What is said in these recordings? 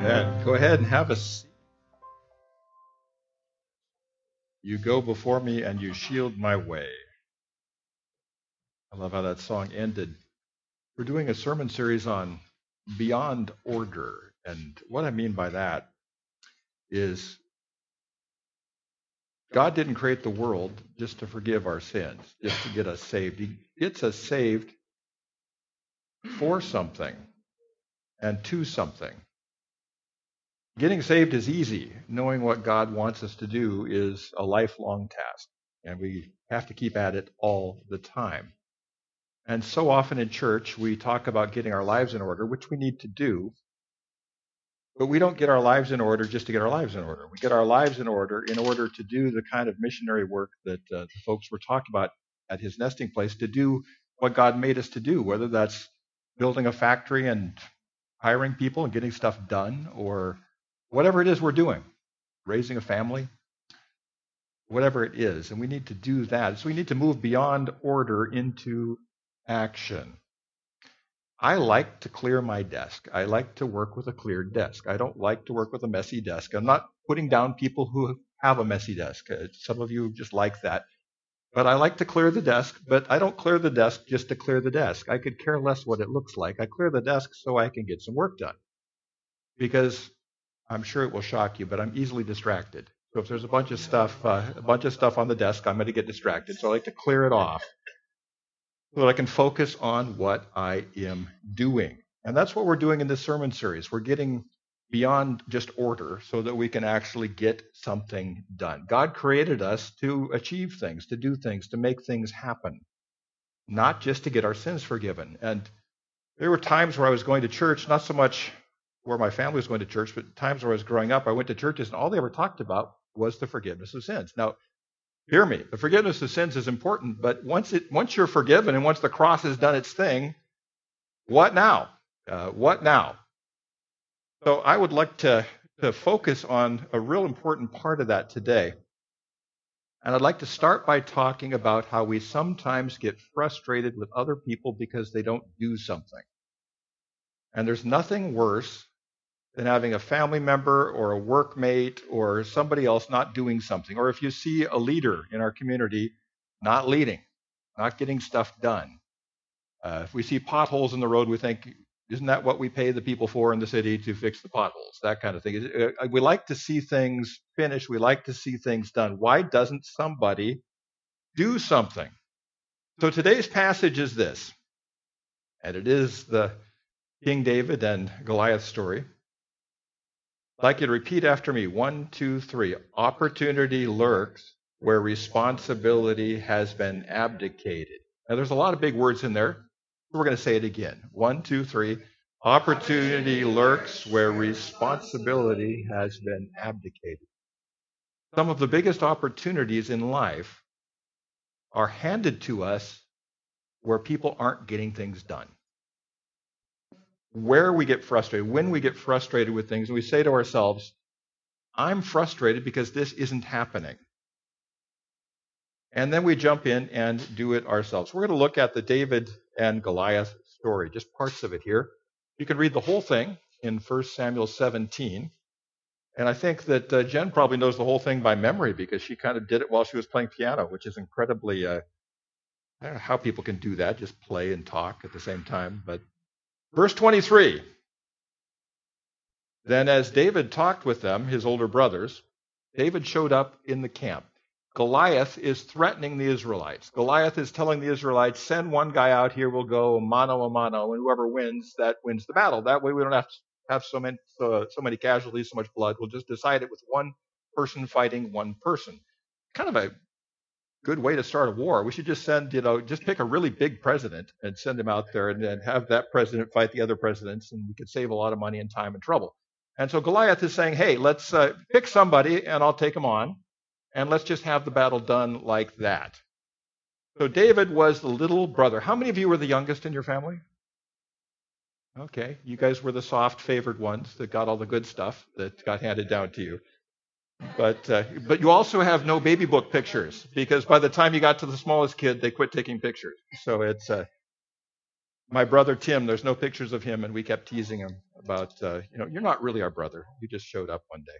Go ahead and have a seat. You go before me and you shield my way. I love how that song ended. We're doing a sermon series on beyond order. And what I mean by that is God didn't create the world just to forgive our sins, just to get us saved. He gets us saved for something and to something. Getting saved is easy. Knowing what God wants us to do is a lifelong task, and we have to keep at it all the time. And so often in church, we talk about getting our lives in order, which we need to do, but we don't get our lives in order just to get our lives in order. We get our lives in order in order to do the kind of missionary work that uh, the folks were talking about at his nesting place, to do what God made us to do, whether that's building a factory and hiring people and getting stuff done, or whatever it is we're doing, raising a family, whatever it is. And we need to do that. So we need to move beyond order into action. I like to clear my desk. I like to work with a cleared desk. I don't like to work with a messy desk. I'm not putting down people who have a messy desk. Uh, some of you just like that. But I like to clear the desk, but I don't clear the desk just to clear the desk. I could care less what it looks like. I clear the desk so I can get some work done. Because I'm sure it will shock you, but I'm easily distracted. So if there's a bunch of stuff, uh, a bunch of stuff on the desk, I'm going to get distracted. So I like to clear it off so that I can focus on what I am doing. And that's what we're doing in this sermon series. We're getting beyond just order so that we can actually get something done. God created us to achieve things, to do things, to make things happen, not just to get our sins forgiven. And there were times where I was going to church, not so much where my family was going to church, but times where I was growing up, I went to churches and all they ever talked about was the forgiveness of sins. Now, hear me, the forgiveness of sins is important, but once it once you're forgiven and once the cross has done its thing, what now? Uh, what now? So I would like to, to focus on a real important part of that today. And I'd like to start by talking about how we sometimes get frustrated with other people because they don't do something. And there's nothing worse than having a family member or a workmate or somebody else not doing something. Or if you see a leader in our community not leading, not getting stuff done. Uh, if we see potholes in the road, we think, isn't that what we pay the people for in the city to fix the potholes? That kind of thing. Uh, we like to see things finished. We like to see things done. Why doesn't somebody do something? So today's passage is this, and it is the King David and Goliath story. Like you to repeat after me. One, two, three. Opportunity lurks where responsibility has been abdicated. Now, there's a lot of big words in there. We're going to say it again. One, two, three. Opportunity lurks where responsibility has been abdicated. Some of the biggest opportunities in life are handed to us where people aren't getting things done where we get frustrated, when we get frustrated with things, and we say to ourselves, I'm frustrated because this isn't happening. And then we jump in and do it ourselves. We're going to look at the David and Goliath story, just parts of it here. You can read the whole thing in 1 Samuel 17. And I think that uh, Jen probably knows the whole thing by memory because she kind of did it while she was playing piano, which is incredibly, uh, I don't know how people can do that, just play and talk at the same time. But Verse 23 Then, as David talked with them, his older brothers, David showed up in the camp. Goliath is threatening the Israelites. Goliath is telling the Israelites, send one guy out here, we'll go mano a mano, and whoever wins, that wins the battle. That way we don't have to have so many, so, so many casualties, so much blood. We'll just decide it with one person fighting one person. Kind of a good way to start a war. We should just send, you know, just pick a really big president and send him out there and then have that president fight the other presidents, and we could save a lot of money and time and trouble. And so Goliath is saying, hey, let's uh, pick somebody and I'll take him on, and let's just have the battle done like that. So David was the little brother. How many of you were the youngest in your family? Okay, you guys were the soft favored ones that got all the good stuff that got handed down to you. But, uh, but you also have no baby book pictures because by the time you got to the smallest kid, they quit taking pictures. So it's uh, my brother Tim. There's no pictures of him, and we kept teasing him about, uh, you know, you're not really our brother. You just showed up one day.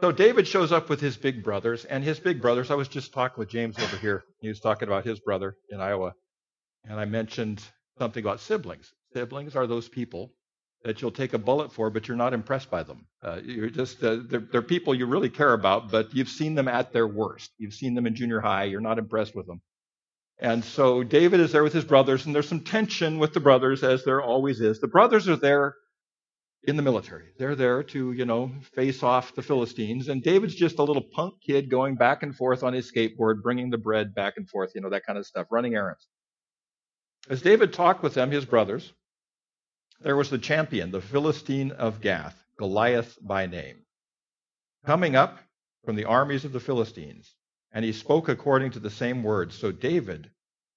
So David shows up with his big brothers, and his big brothers, I was just talking with James over here. He was talking about his brother in Iowa, and I mentioned something about siblings. Siblings are those people that you'll take a bullet for, but you're not impressed by them. Uh, you're just uh, they're, they're, people you really care about, but you've seen them at their worst. You've seen them in junior high. You're not impressed with them. And so David is there with his brothers, and there's some tension with the brothers, as there always is. The brothers are there in the military. They're there to, you know, face off the Philistines. And David's just a little punk kid going back and forth on his skateboard, bringing the bread back and forth, you know, that kind of stuff, running errands. As David talked with them, his brothers, there was the champion, the Philistine of Gath, Goliath by name, coming up from the armies of the Philistines. And he spoke according to the same words. So David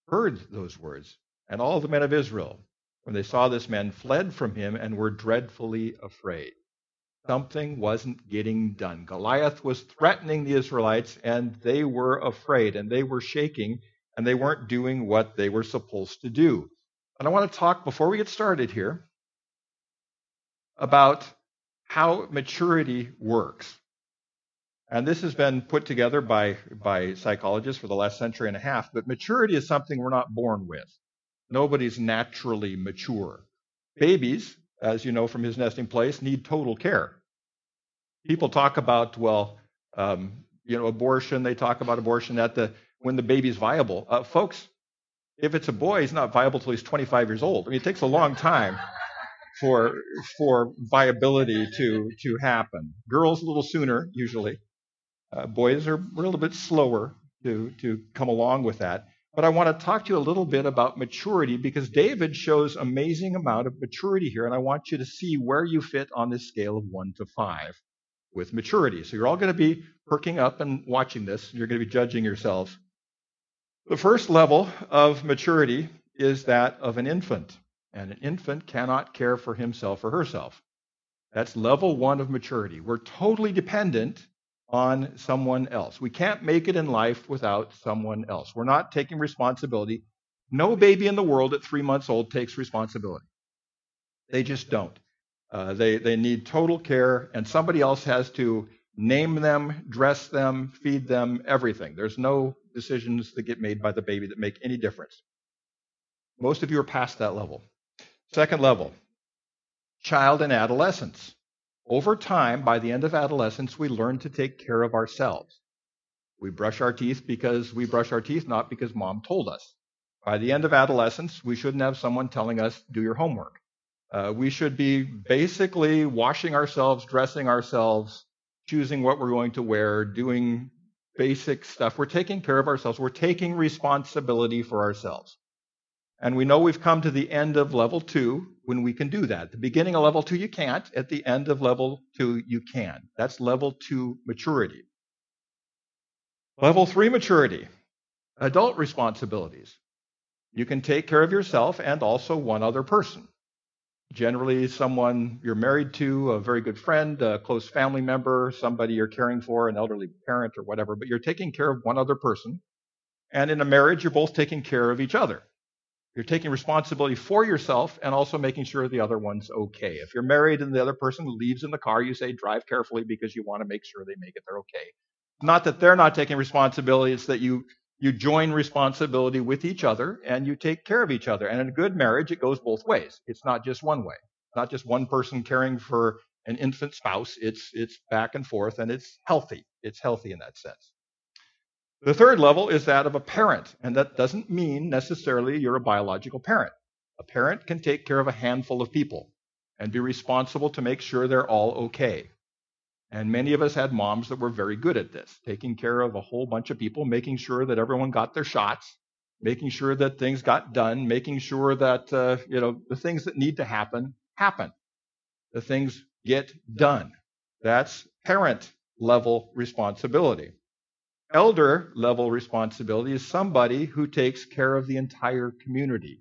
heard those words, and all the men of Israel, when they saw this man, fled from him and were dreadfully afraid. Something wasn't getting done. Goliath was threatening the Israelites, and they were afraid, and they were shaking, and they weren't doing what they were supposed to do. And I want to talk, before we get started here, about how maturity works. And this has been put together by, by psychologists for the last century and a half, but maturity is something we're not born with. Nobody's naturally mature. Babies, as you know from his nesting place, need total care. People talk about, well, um, you know, abortion. They talk about abortion at the when the baby's viable. Uh, folks, if it's a boy, he's not viable till he's 25 years old. I mean, it takes a long time for for viability to to happen. Girls a little sooner usually. Uh, boys are a little bit slower to to come along with that. But I want to talk to you a little bit about maturity because David shows amazing amount of maturity here, and I want you to see where you fit on this scale of one to five with maturity. So you're all going to be perking up and watching this. You're going to be judging yourselves. The first level of maturity is that of an infant, and an infant cannot care for himself or herself. That's level one of maturity. We're totally dependent on someone else. We can't make it in life without someone else. We're not taking responsibility. No baby in the world at three months old takes responsibility. They just don't. Uh, they, they need total care, and somebody else has to name them, dress them, feed them, everything. There's no decisions that get made by the baby that make any difference. Most of you are past that level. Second level, child and adolescence. Over time, by the end of adolescence, we learn to take care of ourselves. We brush our teeth because we brush our teeth, not because mom told us. By the end of adolescence, we shouldn't have someone telling us, do your homework. Uh, we should be basically washing ourselves, dressing ourselves, choosing what we're going to wear, doing basic stuff. We're taking care of ourselves. We're taking responsibility for ourselves. And we know we've come to the end of level two when we can do that. At the beginning of level two, you can't. At the end of level two, you can. That's level two maturity. Level three maturity adult responsibilities. You can take care of yourself and also one other person. Generally, someone you're married to, a very good friend, a close family member, somebody you're caring for, an elderly parent or whatever, but you're taking care of one other person. And in a marriage, you're both taking care of each other. You're taking responsibility for yourself and also making sure the other one's okay. If you're married and the other person leaves in the car, you say drive carefully because you want to make sure they make it they're okay. Not that they're not taking responsibility, it's that you you join responsibility with each other and you take care of each other. And in a good marriage, it goes both ways. It's not just one way. Not just one person caring for an infant spouse. It's it's back and forth and it's healthy. It's healthy in that sense. The third level is that of a parent, and that doesn't mean necessarily you're a biological parent. A parent can take care of a handful of people and be responsible to make sure they're all okay. And many of us had moms that were very good at this, taking care of a whole bunch of people, making sure that everyone got their shots, making sure that things got done, making sure that uh, you know the things that need to happen happen. The things get done. That's parent level responsibility. Elder level responsibility is somebody who takes care of the entire community.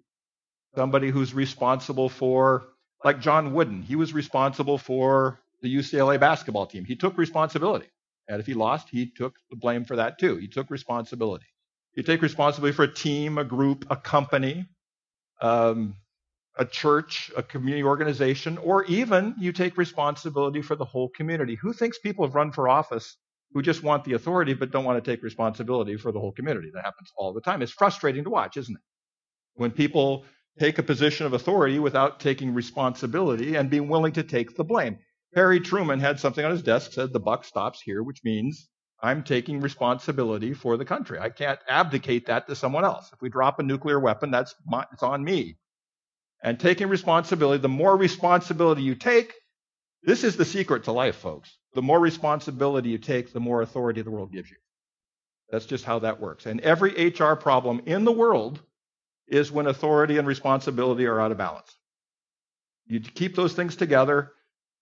Somebody who's responsible for, like John Wooden, he was responsible for the UCLA basketball team. He took responsibility. And if he lost, he took the blame for that too. He took responsibility. You take responsibility for a team, a group, a company. Um, a church, a community organization, or even you take responsibility for the whole community. Who thinks people have run for office who just want the authority but don't want to take responsibility for the whole community? That happens all the time. It's frustrating to watch, isn't it? When people take a position of authority without taking responsibility and being willing to take the blame. Harry Truman had something on his desk said the buck stops here, which means I'm taking responsibility for the country. I can't abdicate that to someone else. If we drop a nuclear weapon, that's my, it's on me. And taking responsibility, the more responsibility you take, this is the secret to life, folks. The more responsibility you take, the more authority the world gives you. That's just how that works. And every HR problem in the world is when authority and responsibility are out of balance. You keep those things together.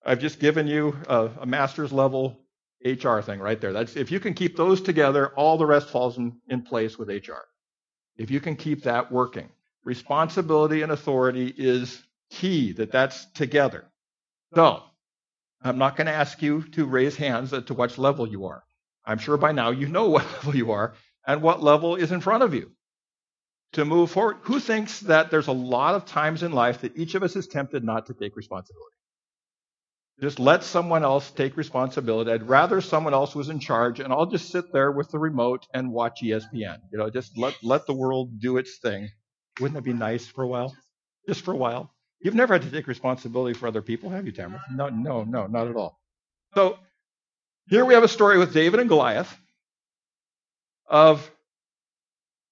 I've just given you a, a master's level HR thing right there. That's if you can keep those together, all the rest falls in, in place with HR. If you can keep that working, responsibility and authority is key. That that's together. So I'm not going to ask you to raise hands to what level you are. I'm sure by now you know what level you are and what level is in front of you to move forward. Who thinks that there's a lot of times in life that each of us is tempted not to take responsibility? Just let someone else take responsibility. I'd rather someone else was in charge and I'll just sit there with the remote and watch ESPN. You know, just let, let the world do its thing. Wouldn't it be nice for a while? Just for a while. You've never had to take responsibility for other people, have you, Tamara? No, no, no, not at all. So here we have a story with David and Goliath of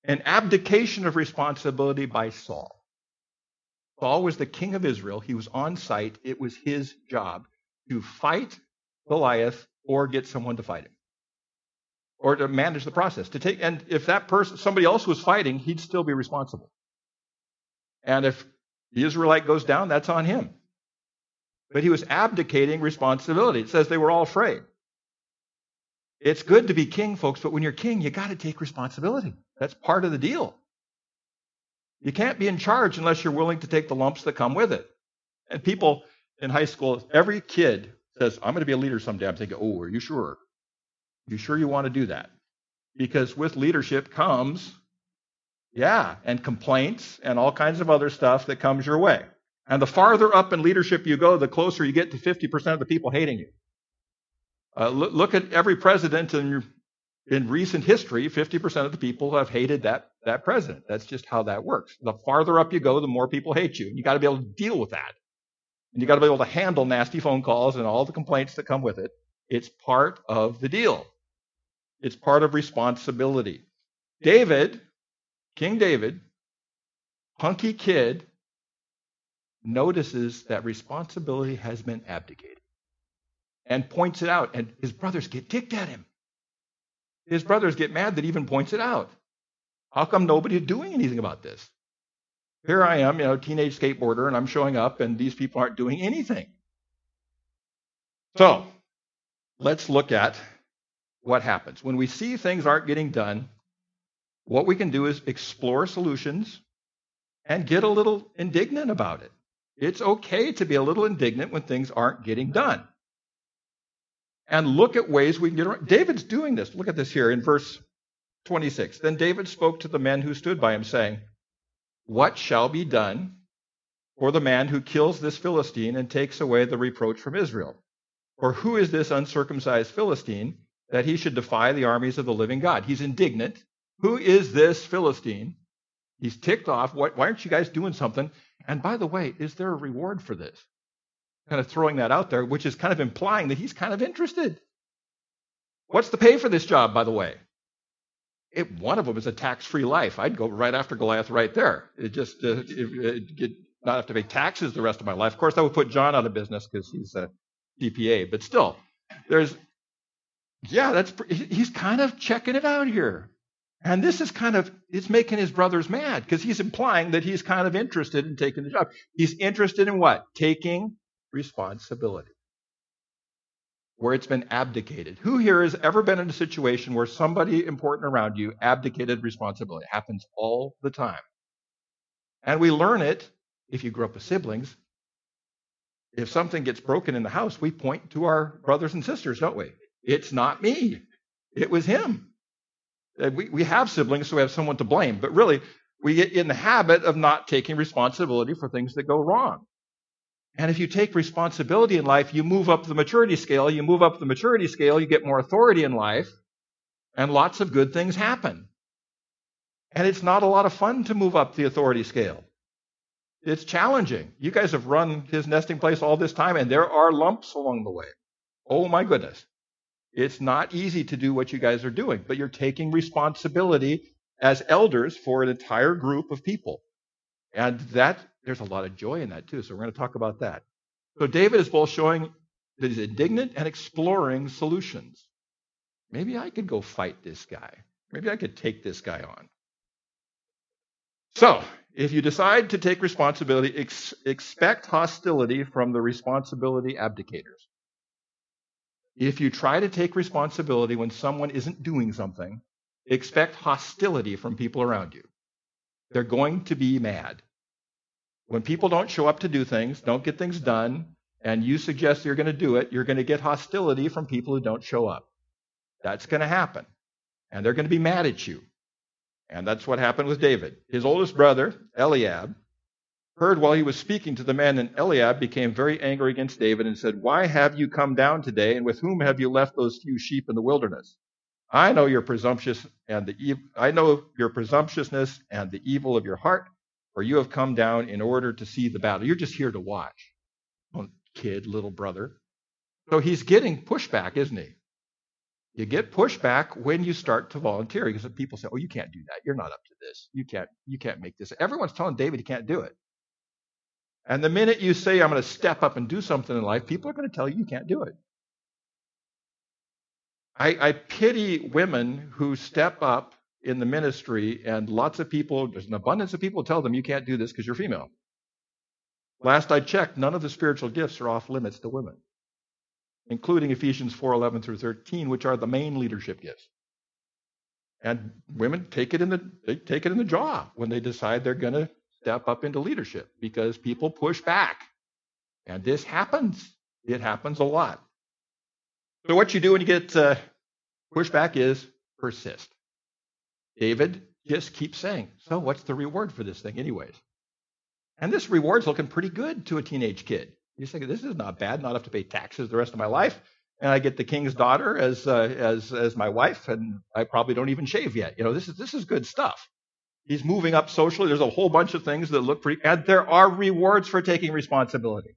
an abdication of responsibility by Saul. Saul was the king of Israel. He was on site. It was his job to fight Goliath or get someone to fight him or to manage the process to take and if that person somebody else was fighting he'd still be responsible and if the israelite goes down that's on him but he was abdicating responsibility it says they were all afraid it's good to be king folks but when you're king you got to take responsibility that's part of the deal. You can't be in charge unless you're willing to take the lumps that come with it. And people in high school, every kid says, I'm going to be a leader someday. I'm thinking, oh, are you sure? Are you sure you want to do that? Because with leadership comes, yeah, and complaints and all kinds of other stuff that comes your way. And the farther up in leadership you go, the closer you get to 50% of the people hating you. Uh, look, look, at every president in in recent history, 50% of the people have hated that, that president. That's just how that works. The farther up you go, the more people hate you. You got to be able to deal with that. And you got to be able to handle nasty phone calls and all the complaints that come with it. It's part of the deal. It's part of responsibility. David, King David, hunky kid, notices that responsibility has been abdicated and points it out. And his brothers get ticked at him. His brothers get mad that he even points it out. How come nobody's doing anything about this? Here I am, you know, teenage skateboarder, and I'm showing up, and these people aren't doing anything. So, let's look at what happens. When we see things aren't getting done, what we can do is explore solutions and get a little indignant about it. It's okay to be a little indignant when things aren't getting done and look at ways we can get around. David's doing this. Look at this here in verse 26. Then David spoke to the men who stood by him, saying, What shall be done for the man who kills this Philistine and takes away the reproach from Israel? For who is this uncircumcised Philistine that he should defy the armies of the living God? He's indignant. Who is this Philistine? He's ticked off. Why aren't you guys doing something? And by the way, is there a reward for this? kind of throwing that out there, which is kind of implying that he's kind of interested. What's the pay for this job, by the way? It, one of them is a tax-free life. I'd go right after Goliath right there. It just uh, it, it, not have to pay taxes the rest of my life. Of course, that would put John out of business because he's a CPA. But still, there's yeah, that's he's kind of checking it out here. And this is kind of, it's making his brothers mad because he's implying that he's kind of interested in taking the job. He's interested in what? Taking responsibility where it's been abdicated. Who here has ever been in a situation where somebody important around you abdicated responsibility? It happens all the time. And we learn it if you grew up with siblings. If something gets broken in the house, we point to our brothers and sisters, don't we? It's not me. It was him. Uh, we, we have siblings, so we have someone to blame. But really, we get in the habit of not taking responsibility for things that go wrong. And if you take responsibility in life, you move up the maturity scale. You move up the maturity scale, you get more authority in life, and lots of good things happen. And it's not a lot of fun to move up the authority scale. It's challenging. You guys have run his nesting place all this time, and there are lumps along the way. Oh my goodness. It's not easy to do what you guys are doing, but you're taking responsibility as elders for an entire group of people. And that there's a lot of joy in that too. So we're going to talk about that. So David is both showing that he's indignant and exploring solutions. Maybe I could go fight this guy. Maybe I could take this guy on. So, if you decide to take responsibility, ex- expect hostility from the responsibility abdicators. If you try to take responsibility when someone isn't doing something, expect hostility from people around you. They're going to be mad. When people don't show up to do things, don't get things done, and you suggest you're going to do it, you're going to get hostility from people who don't show up. That's going to happen. And they're going to be mad at you. And that's what happened with David. His oldest brother, Eliab, heard while he was speaking to the man and Eliab became very angry against David and said, Why have you come down today, and with whom have you left those few sheep in the wilderness? I know your presumptuous and the I know your presumptuousness and the evil of your heart, for you have come down in order to see the battle. You're just here to watch. Oh, kid, little brother. So he's getting pushback, isn't he? You get pushback when you start to volunteer because people say, "Oh, you can't do that. You're not up to this. You can't. You can't make this." Everyone's telling David he can't do it. And the minute you say, "I'm going to step up and do something in life," people are going to tell you you can't do it. I, I pity women who step up in the ministry, and lots of people, there's an abundance of people tell them you can't do this because you're female. Last I checked, none of the spiritual gifts are off limits to women, including Ephesians 4:11 through 13, which are the main leadership gifts. And women take it in the take it in the jaw when they decide they're going to step up into leadership because people push back. And this happens. It happens a lot. So what you do when you get uh, pushback is persist. David just keeps saying, So what's the reward for this thing, anyways? And this reward's looking pretty good to a teenage kid. You think this is not bad, not have to pay taxes the rest of my life. And I get the king's daughter as uh, as as my wife, and I probably don't even shave yet. You know, this is this is good stuff. He's moving up socially. There's a whole bunch of things that look pretty, and there are rewards for taking responsibility.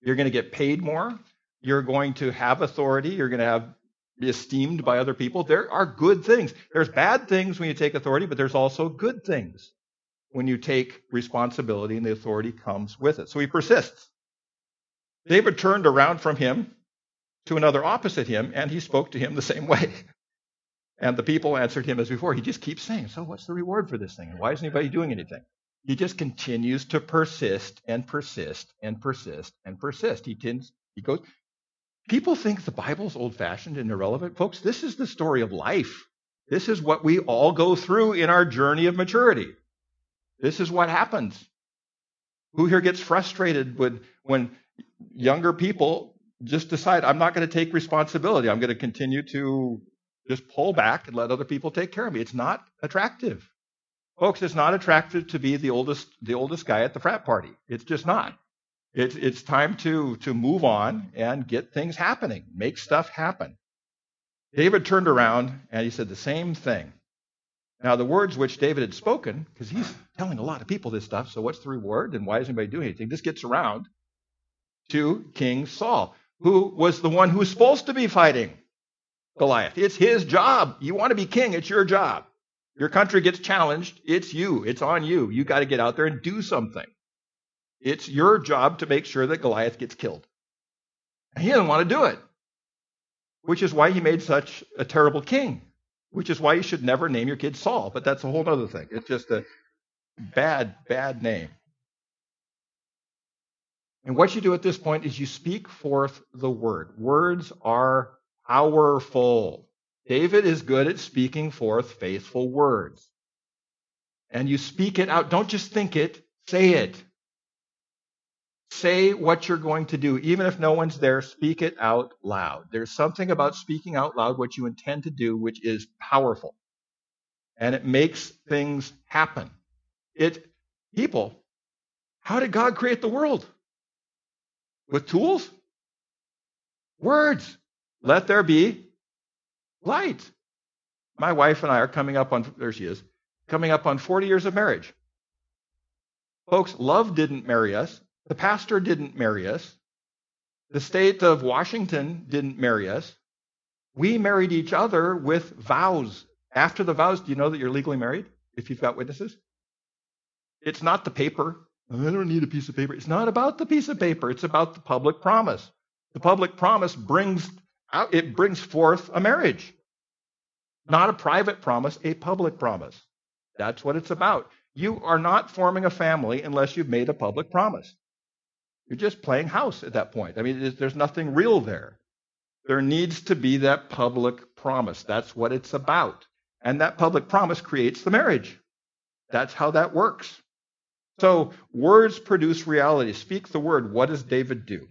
You're going to get paid more. You're going to have authority. You're going to have be esteemed by other people. There are good things. There's bad things when you take authority, but there's also good things when you take responsibility and the authority comes with it. So he persists. David turned around from him to another opposite him, and he spoke to him the same way. And the people answered him as before. He just keeps saying, So what's the reward for this thing? And why isn't anybody doing anything? He just continues to persist and persist and persist and persist. He tends, he goes, People think the Bible's old fashioned and irrelevant. Folks, this is the story of life. This is what we all go through in our journey of maturity. This is what happens. Who here gets frustrated when, when younger people just decide, I'm not going to take responsibility. I'm going to continue to just pull back and let other people take care of me. It's not attractive. Folks, it's not attractive to be the oldest, the oldest guy at the frat party. It's just not. It's, it's time to, to move on and get things happening, make stuff happen. David turned around and he said the same thing. Now, the words which David had spoken, because he's telling a lot of people this stuff, so what's the reward and why is anybody doing anything? This gets around to King Saul, who was the one who was supposed to be fighting Goliath. It's his job. You want to be king, it's your job. Your country gets challenged, it's you, it's on you. You got to get out there and do something. It's your job to make sure that Goliath gets killed. He doesn't want to do it, which is why he made such a terrible king, which is why you should never name your kid Saul. But that's a whole other thing. It's just a bad, bad name. And what you do at this point is you speak forth the word. Words are powerful. David is good at speaking forth faithful words. And you speak it out. Don't just think it, say it. Say what you're going to do. Even if no one's there, speak it out loud. There's something about speaking out loud what you intend to do which is powerful. and it makes things happen. It people, how did God create the world? With tools? Words. Let there be light. My wife and I are coming up on there she is, coming up on 40 years of marriage. Folks, love didn't marry us. The pastor didn't marry us. The state of Washington didn't marry us. We married each other with vows. After the vows, do you know that you're legally married if you've got witnesses? It's not the paper. I don't need a piece of paper. It's not about the piece of paper. It's about the public promise. The public promise brings it brings forth a marriage. Not a private promise, a public promise. That's what it's about. You are not forming a family unless you've made a public promise. You're just playing house at that point. I mean, there's nothing real there. There needs to be that public promise. That's what it's about. And that public promise creates the marriage. That's how that works. So, words produce reality. Speak the word. What does David do?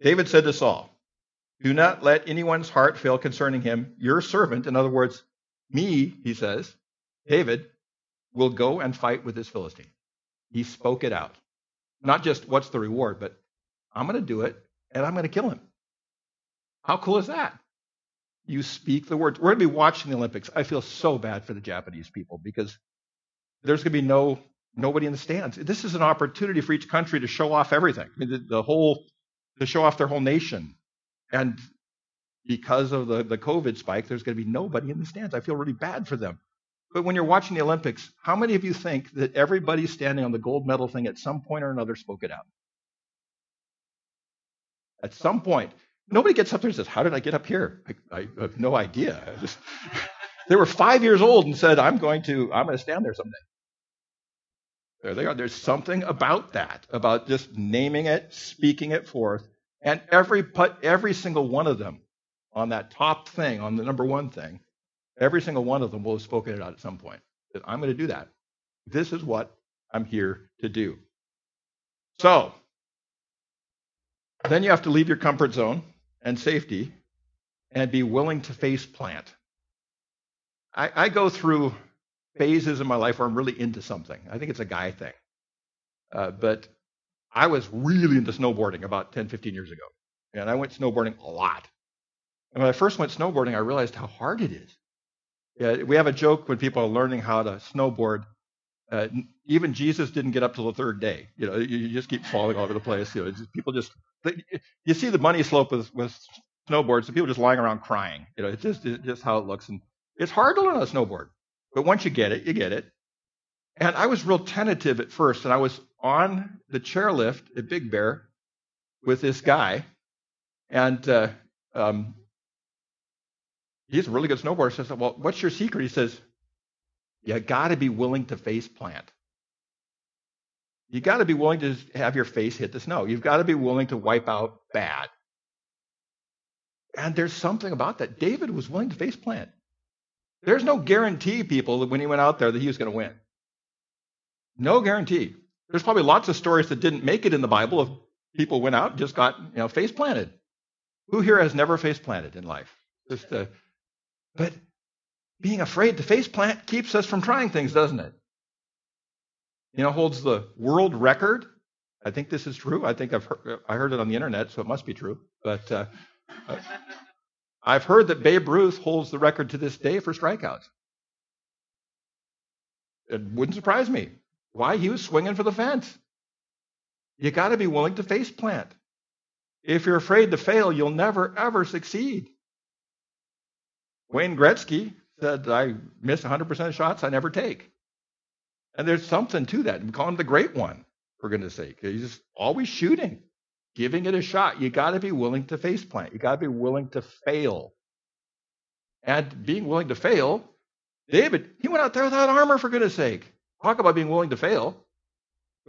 David said to Saul, Do not let anyone's heart fail concerning him. Your servant, in other words, me, he says, David, will go and fight with this Philistine. He spoke it out. Not just what's the reward, but I'm going to do it and I'm going to kill him. How cool is that? You speak the word. We're going to be watching the Olympics. I feel so bad for the Japanese people because there's going to be no nobody in the stands. This is an opportunity for each country to show off everything. I mean, the, the whole to show off their whole nation. And because of the, the COVID spike, there's going to be nobody in the stands. I feel really bad for them. But when you're watching the Olympics, how many of you think that everybody standing on the gold medal thing at some point or another spoke it out? At some point. Nobody gets up there and says, How did I get up here? I, I have no idea. They were five years old and said, I'm going to, I'm going to stand there someday. There they are. There's something about that, about just naming it, speaking it forth. And every, every single one of them on that top thing, on the number one thing, Every single one of them will have spoken it out at some point. That I'm going to do that. This is what I'm here to do. So, then you have to leave your comfort zone and safety and be willing to face plant. I, I go through phases in my life where I'm really into something. I think it's a guy thing. Uh, but I was really into snowboarding about 10, 15 years ago. And I went snowboarding a lot. And when I first went snowboarding, I realized how hard it is. Yeah, we have a joke when people are learning how to snowboard. Uh, even Jesus didn't get up till the third day. You know, you, you just keep falling all over the place. You know, just, people just they, you see the bunny slope with with snowboards, and people just lying around crying. You know, it's just it's just how it looks, and it's hard to learn how to snowboard. But once you get it, you get it. And I was real tentative at first, and I was on the chairlift at Big Bear with this guy, and uh, um, he's a really good snowboarder. So I said, Well, what's your secret? He says, You got to be willing to face plant. You got to be willing to have your face hit the snow. You've got to be willing to wipe out bad. And there's something about that. David was willing to face plant. There's no guarantee, people, that when he went out there that he was going to win. No guarantee. There's probably lots of stories that didn't make it in the Bible of people went out and just got, you know, face planted. Who here has never face planted in life? Just uh, but being afraid to face plant keeps us from trying things, doesn't it? You know, holds the world record. I think this is true. I think I've heard, I heard it on the internet, so it must be true. But uh, uh, I've heard that Babe Ruth holds the record to this day for strikeouts. It wouldn't surprise me. Why? He was swinging for the fence. You got to be willing to face plant. If you're afraid to fail, you'll never, ever succeed. Wayne Gretzky said, I miss 100% of shots I never take. And there's something to that. We call him the great one, for goodness sake. He's just always shooting, giving it a shot. You got to be willing to face plant. You got to be willing to fail. And being willing to fail, David, he went out there without armor, for goodness sake. Talk about being willing to fail.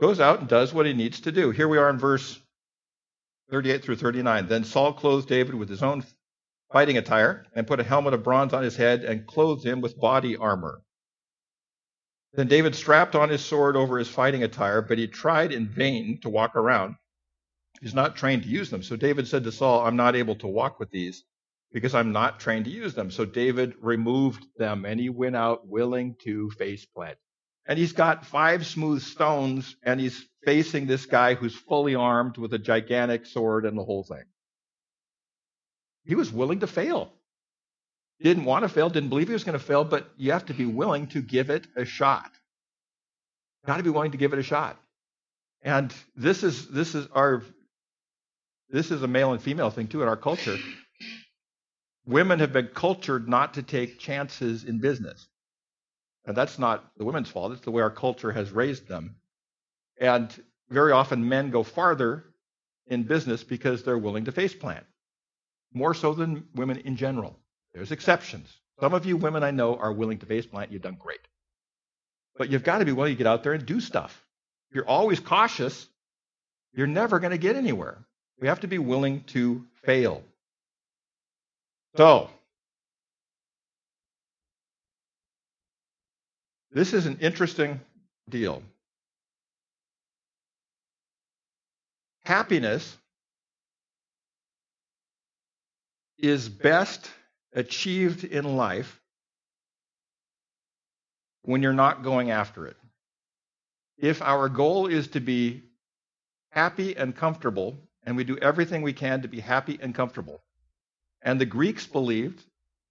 Goes out and does what he needs to do. Here we are in verse 38 through 39. Then Saul clothed David with his own fighting attire and put a helmet of bronze on his head and clothed him with body armor. Then David strapped on his sword over his fighting attire, but he tried in vain to walk around. He's not trained to use them. So David said to Saul, I'm not able to walk with these. because I'm not trained to use them. So David removed them and he went out willing to face plant. And he's got five smooth stones and he's facing this guy who's fully armed with a gigantic sword and the whole thing. He was willing to fail. Didn't want to fail, didn't believe he was going to fail, but you have to be willing to give it a shot. Got to be willing to give it a shot. And this is this is our this is a male and female thing too in our culture. Women have been cultured not to take chances in business. And that's not the women's fault, it's the way our culture has raised them. And very often men go farther in business because they're willing to face plant, more so than women in general. There's exceptions. Some of you women I know are willing to face plant, you've done great. But you've got to be willing to get out there and do stuff. If you're always cautious, you're never going to get anywhere. We have to be willing to fail. So, this is an interesting deal. Happiness is best achieved in life when you're not going after it. If our goal is to be happy and comfortable, and we do everything we can to be happy and comfortable. And the Greeks believed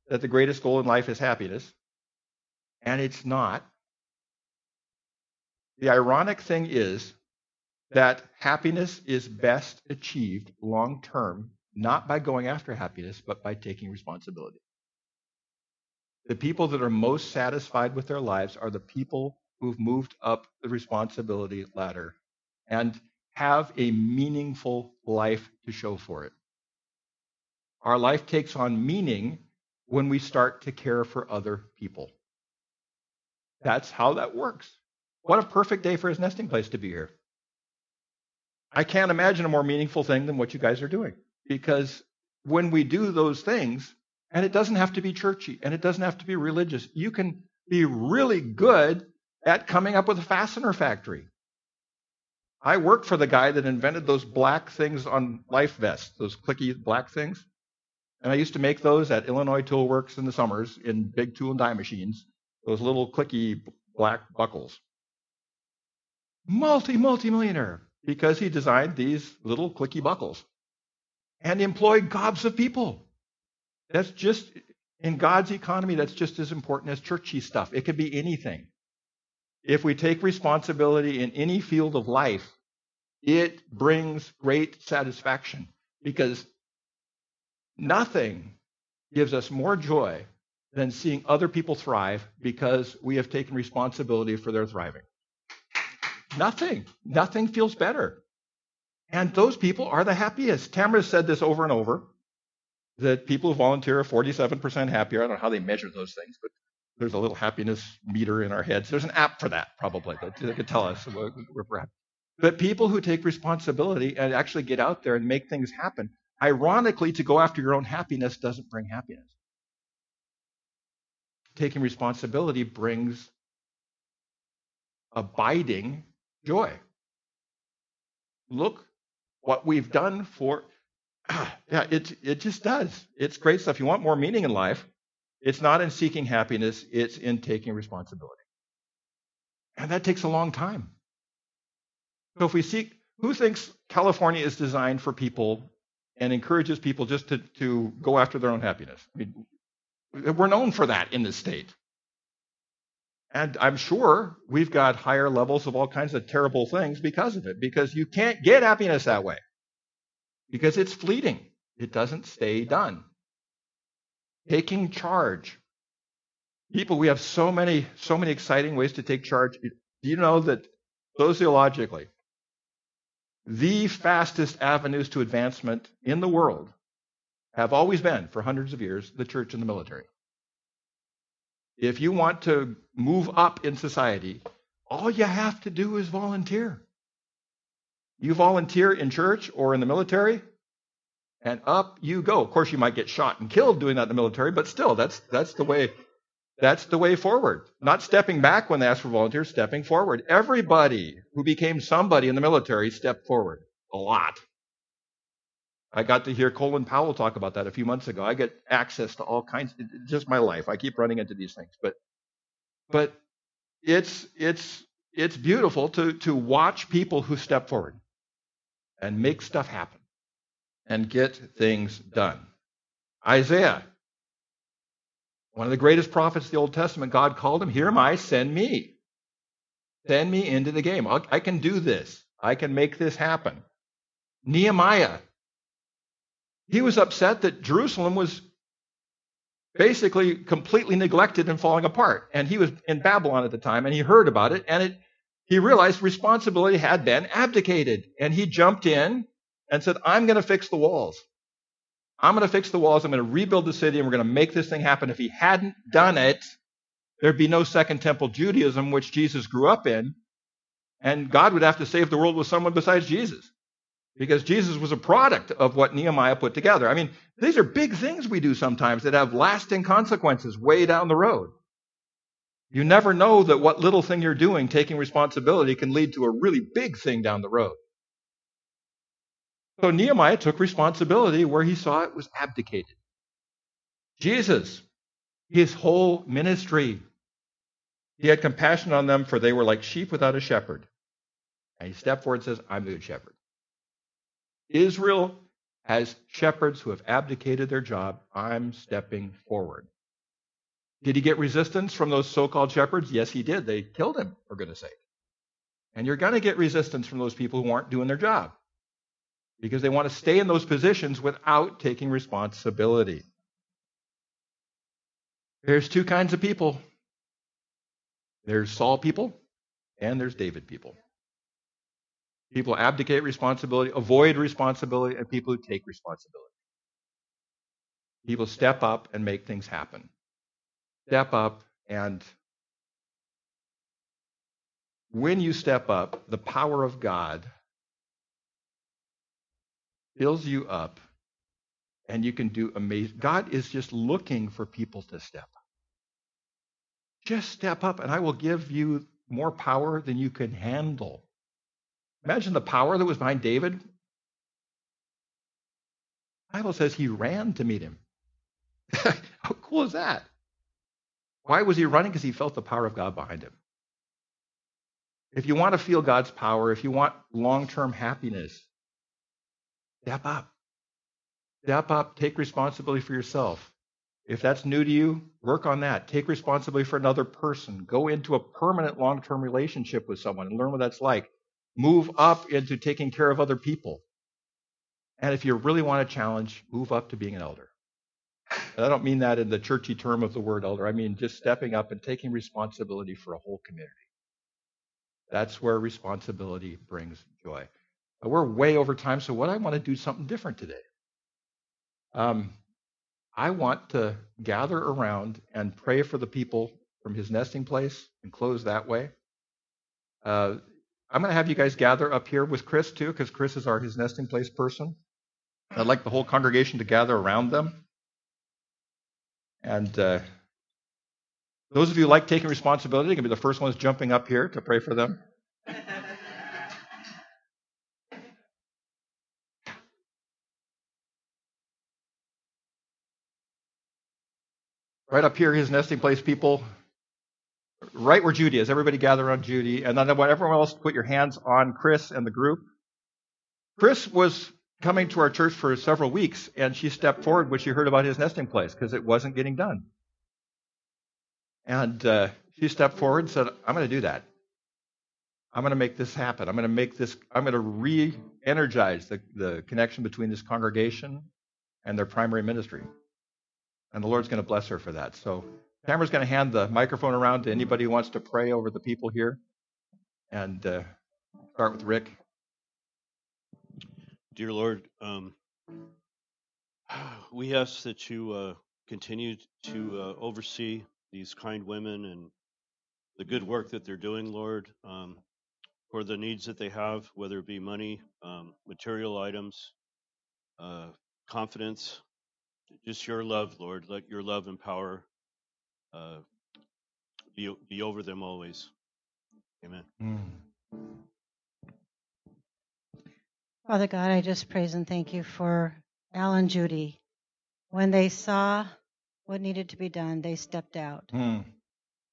that the greatest goal in life is happiness, and it's not. The ironic thing is that happiness is best achieved long term, not by going after happiness, but by taking responsibility. The people that are most satisfied with their lives are the people who've moved up the responsibility ladder. And have a meaningful life to show for it. Our life takes on meaning when we start to care for other people. That's how that works. What a perfect day for his nesting place to be here. I can't imagine a more meaningful thing than what you guys are doing. Because when we do those things, and it doesn't have to be churchy and it doesn't have to be religious, you can be really good at coming up with a fastener factory. I worked for the guy that invented those black things on life vests, those clicky black things. And I used to make those at Illinois Tool Works in the summers in big tool and die machines, those little clicky black buckles. Multi, multi millionaire because he designed these little clicky buckles and employed gobs of people. That's just, in God's economy, that's just as important as churchy stuff. It could be anything. If we take responsibility in any field of life, it brings great satisfaction because nothing gives us more joy than seeing other people thrive because we have taken responsibility for their thriving. Nothing. Nothing feels better. And those people are the happiest. Tamara said this over and over that people who volunteer are 47% happier. I don't know how they measure those things, but there's a little happiness meter in our heads. There's an app for that, probably, that could tell us we're happy. But people who take responsibility and actually get out there and make things happen, ironically, to go after your own happiness doesn't bring happiness. Taking responsibility brings abiding joy. Look what we've done for. Yeah, it, it just does. It's great stuff. You want more meaning in life? It's not in seeking happiness, it's in taking responsibility. And that takes a long time. So if we seek, who thinks California is designed for people and encourages people just to, to go after their own happiness? I mean, we're known for that in this state. And I'm sure we've got higher levels of all kinds of terrible things because of it, because you can't get happiness that way. Because it's fleeting. It doesn't stay done taking charge. People, we have so many, so many exciting ways to take charge. Do you know that sociologically, the fastest avenues to advancement in the world have always been, for hundreds of years, the church and the military. If you want to move up in society, all you have to do is volunteer. You volunteer in church or in the military, and up you go. Of course, you might get shot and killed doing that in the military, but still, that's that's the way that's the way forward. Not stepping back when they ask for volunteers, stepping forward. Everybody who became somebody in the military stepped forward a lot. I got to hear Colin Powell talk about that a few months ago. I get access to all kinds. Just my life. I keep running into these things, but but it's it's it's beautiful to to watch people who step forward and make stuff happen and get things done. Isaiah, one of the greatest prophets of the Old Testament, God called him, Here am I, send me. Send me into the game. I'll, I can do this. I can make this happen. Nehemiah, he was upset that Jerusalem was basically completely neglected and falling apart. And he was in Babylon at the time, and he heard about it, and it, he realized responsibility had been abdicated. And he jumped in and said, I'm going to fix the walls. I'm going to fix the walls. I'm going to rebuild the city and we're going to make this thing happen. If he hadn't done it, there'd be no Second Temple Judaism, which Jesus grew up in. And God would have to save the world with someone besides Jesus. Because Jesus was a product of what Nehemiah put together. I mean, these are big things we do sometimes that have lasting consequences way down the road. You never know that what little thing you're doing, taking responsibility, can lead to a really big thing down the road. So Nehemiah took responsibility where he saw it was abdicated. Jesus, his whole ministry, he had compassion on them for they were like sheep without a shepherd. And he stepped forward and says, I'm the good shepherd. Israel has shepherds who have abdicated their job. I'm stepping forward. Did he get resistance from those so called shepherds? Yes, he did. They killed him, for goodness sake. And you're going to get resistance from those people who aren't doing their job because they want to stay in those positions without taking responsibility. There's two kinds of people there's Saul people, and there's David people. People abdicate responsibility, avoid responsibility, and people who take responsibility. People step up and make things happen. Step up and when you step up, the power of God fills you up and you can do amazing. God is just looking for people to step up. Just step up and I will give you more power than you can handle. Imagine the power that was behind David. The Bible says he ran to meet him. How cool is that? Why was he running? Because he felt the power of God behind him. If you want to feel God's power, if you want long term happiness, Step up. Step up. Take responsibility for yourself. If that's new to you, work on that. Take responsibility for another person. Go into a permanent long term relationship with someone and learn what that's like. Move up into taking care of other people. And if you really want a challenge, move up to being an elder. And I don't mean that in the churchy term of the word elder. I mean just stepping up and taking responsibility for a whole community. That's where responsibility brings joy. We're way over time, so what I want to do something different today. Um, I want to gather around and pray for the people from his nesting place and close that way. Uh, I'm going to have you guys gather up here with Chris too, because Chris is our his nesting place person. I'd like the whole congregation to gather around them. And uh, those of you who like taking responsibility can be the first ones jumping up here to pray for them. Right up here, his nesting place, people. Right where Judy is. Everybody gather around Judy. And then I want everyone else to put your hands on Chris and the group. Chris was coming to our church for several weeks, and she stepped forward when she heard about his nesting place because it wasn't getting done. And uh, she stepped forward and said, I'm going to do that. I'm going to make this happen. I'm going to make this, I'm going to re energize the, the connection between this congregation and their primary ministry. And the Lord's going to bless her for that. So Tamara's going to hand the microphone around to anybody who wants to pray over the people here. And uh, start with Rick. Dear Lord, um, we ask that you uh, continue to uh, oversee these kind women and the good work that they're doing, Lord, um, for the needs that they have, whether it be money, um, material items, uh, confidence, just your love, Lord. Let your love and power uh, be be over them always. Amen. Mm. Father God, I just praise and thank you for Al and Judy, when they saw what needed to be done, they stepped out. Hmm.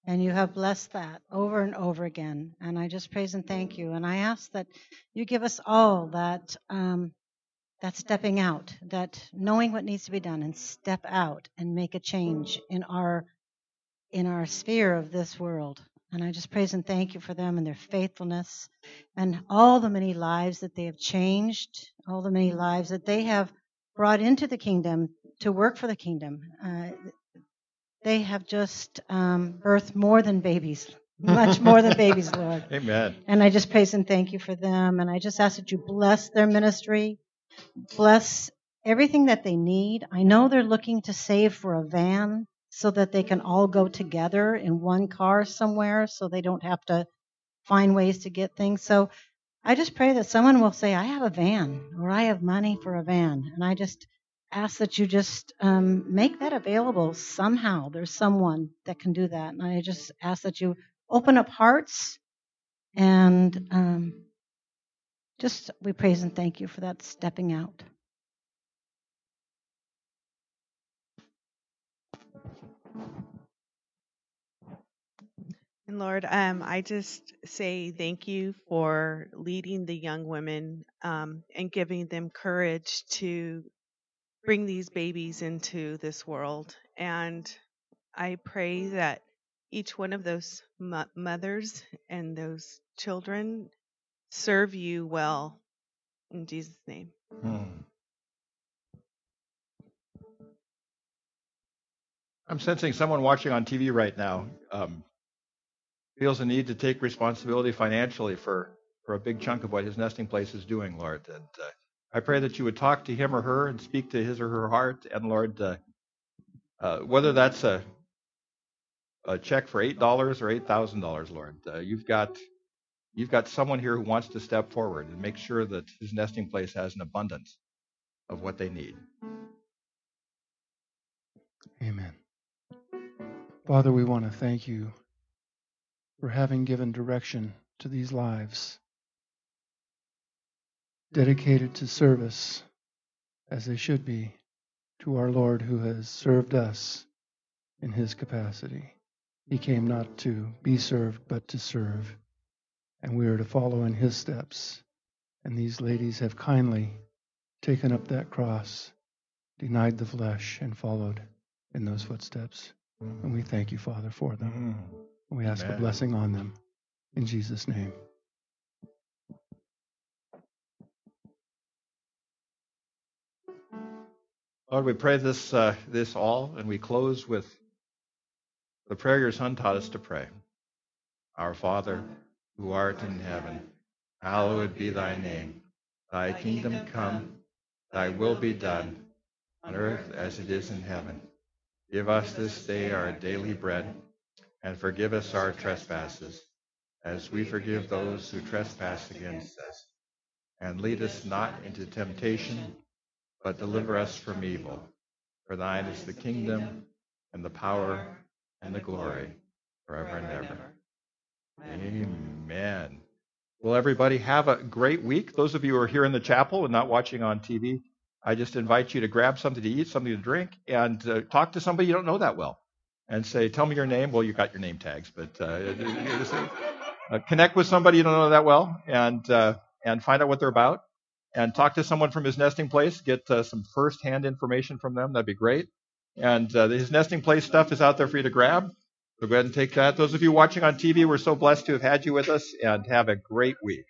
And you have blessed that over and over again. And I just praise and thank you. And I ask that you give us all that um, that stepping out, that knowing what needs to be done, and step out and make a change in our in our sphere of this world. And I just praise and thank you for them and their faithfulness and all the many lives that they have changed, all the many lives that they have brought into the kingdom to work for the kingdom. Uh, they have just um, birthed more than babies, much more than babies, Lord. Amen. And I just praise and thank you for them. And I just ask that you bless their ministry, bless everything that they need. I know they're looking to save for a van so that they can all go together in one car somewhere so they don't have to find ways to get things. So I just pray that someone will say, I have a van or I have money for a van. And I just ask that you just um, make that available somehow. There's someone that can do that. And I just ask that you open up hearts and um, just we praise and thank you for that stepping out. And Lord, um, I just say thank you for leading the young women um, and giving them courage to bring these babies into this world. And I pray that each one of those mo- mothers and those children serve you well. In Jesus' name. Hmm. I'm sensing someone watching on TV right now um, feels a need to take responsibility financially for, for a big chunk of what his nesting place is doing, Lord. And uh, I pray that you would talk to him or her and speak to his or her heart. And Lord, uh, uh, whether that's a, a check for eight dollars or eight thousand dollars, Lord, uh, you've got you've got someone here who wants to step forward and make sure that his nesting place has an abundance of what they need. Amen. Father, we want to thank you for having given direction to these lives, dedicated to service as they should be to our Lord who has served us in his capacity. He came not to be served, but to serve. And we are to follow in his steps. And these ladies have kindly taken up that cross, denied the flesh, and followed in those footsteps. And we thank you, Father, for them. Mm. We ask Amen. a blessing on them. In Jesus' name. Lord, we pray this uh, this all, and we close with the prayer your Son taught us to pray. Our Father, who art in heaven, hallowed be thy name. Thy kingdom come, thy will be done, on earth as it is in heaven. Give us this day our daily bread, and forgive us our trespasses, as we forgive those who trespass against us. And lead us not into temptation, but deliver us from evil. For thine is the kingdom, and the power, and the glory, forever and ever. Amen. Well, everybody, have a great week. Those of you who are here in the chapel and not watching on TV, I just invite you to grab something to eat, something to drink, and uh, talk to somebody you don't know that well. And say, tell me your name. Well, you got your name tags, but uh, uh, connect with somebody you don't know that well and, uh, and find out what they're about. And talk to someone from his nesting place. Get uh, some first-hand information from them. That'd be great. And his nesting place stuff is out there for you to grab. So go ahead and take that. Those of you watching on TV, we're so blessed to have had you with us, and have a great week.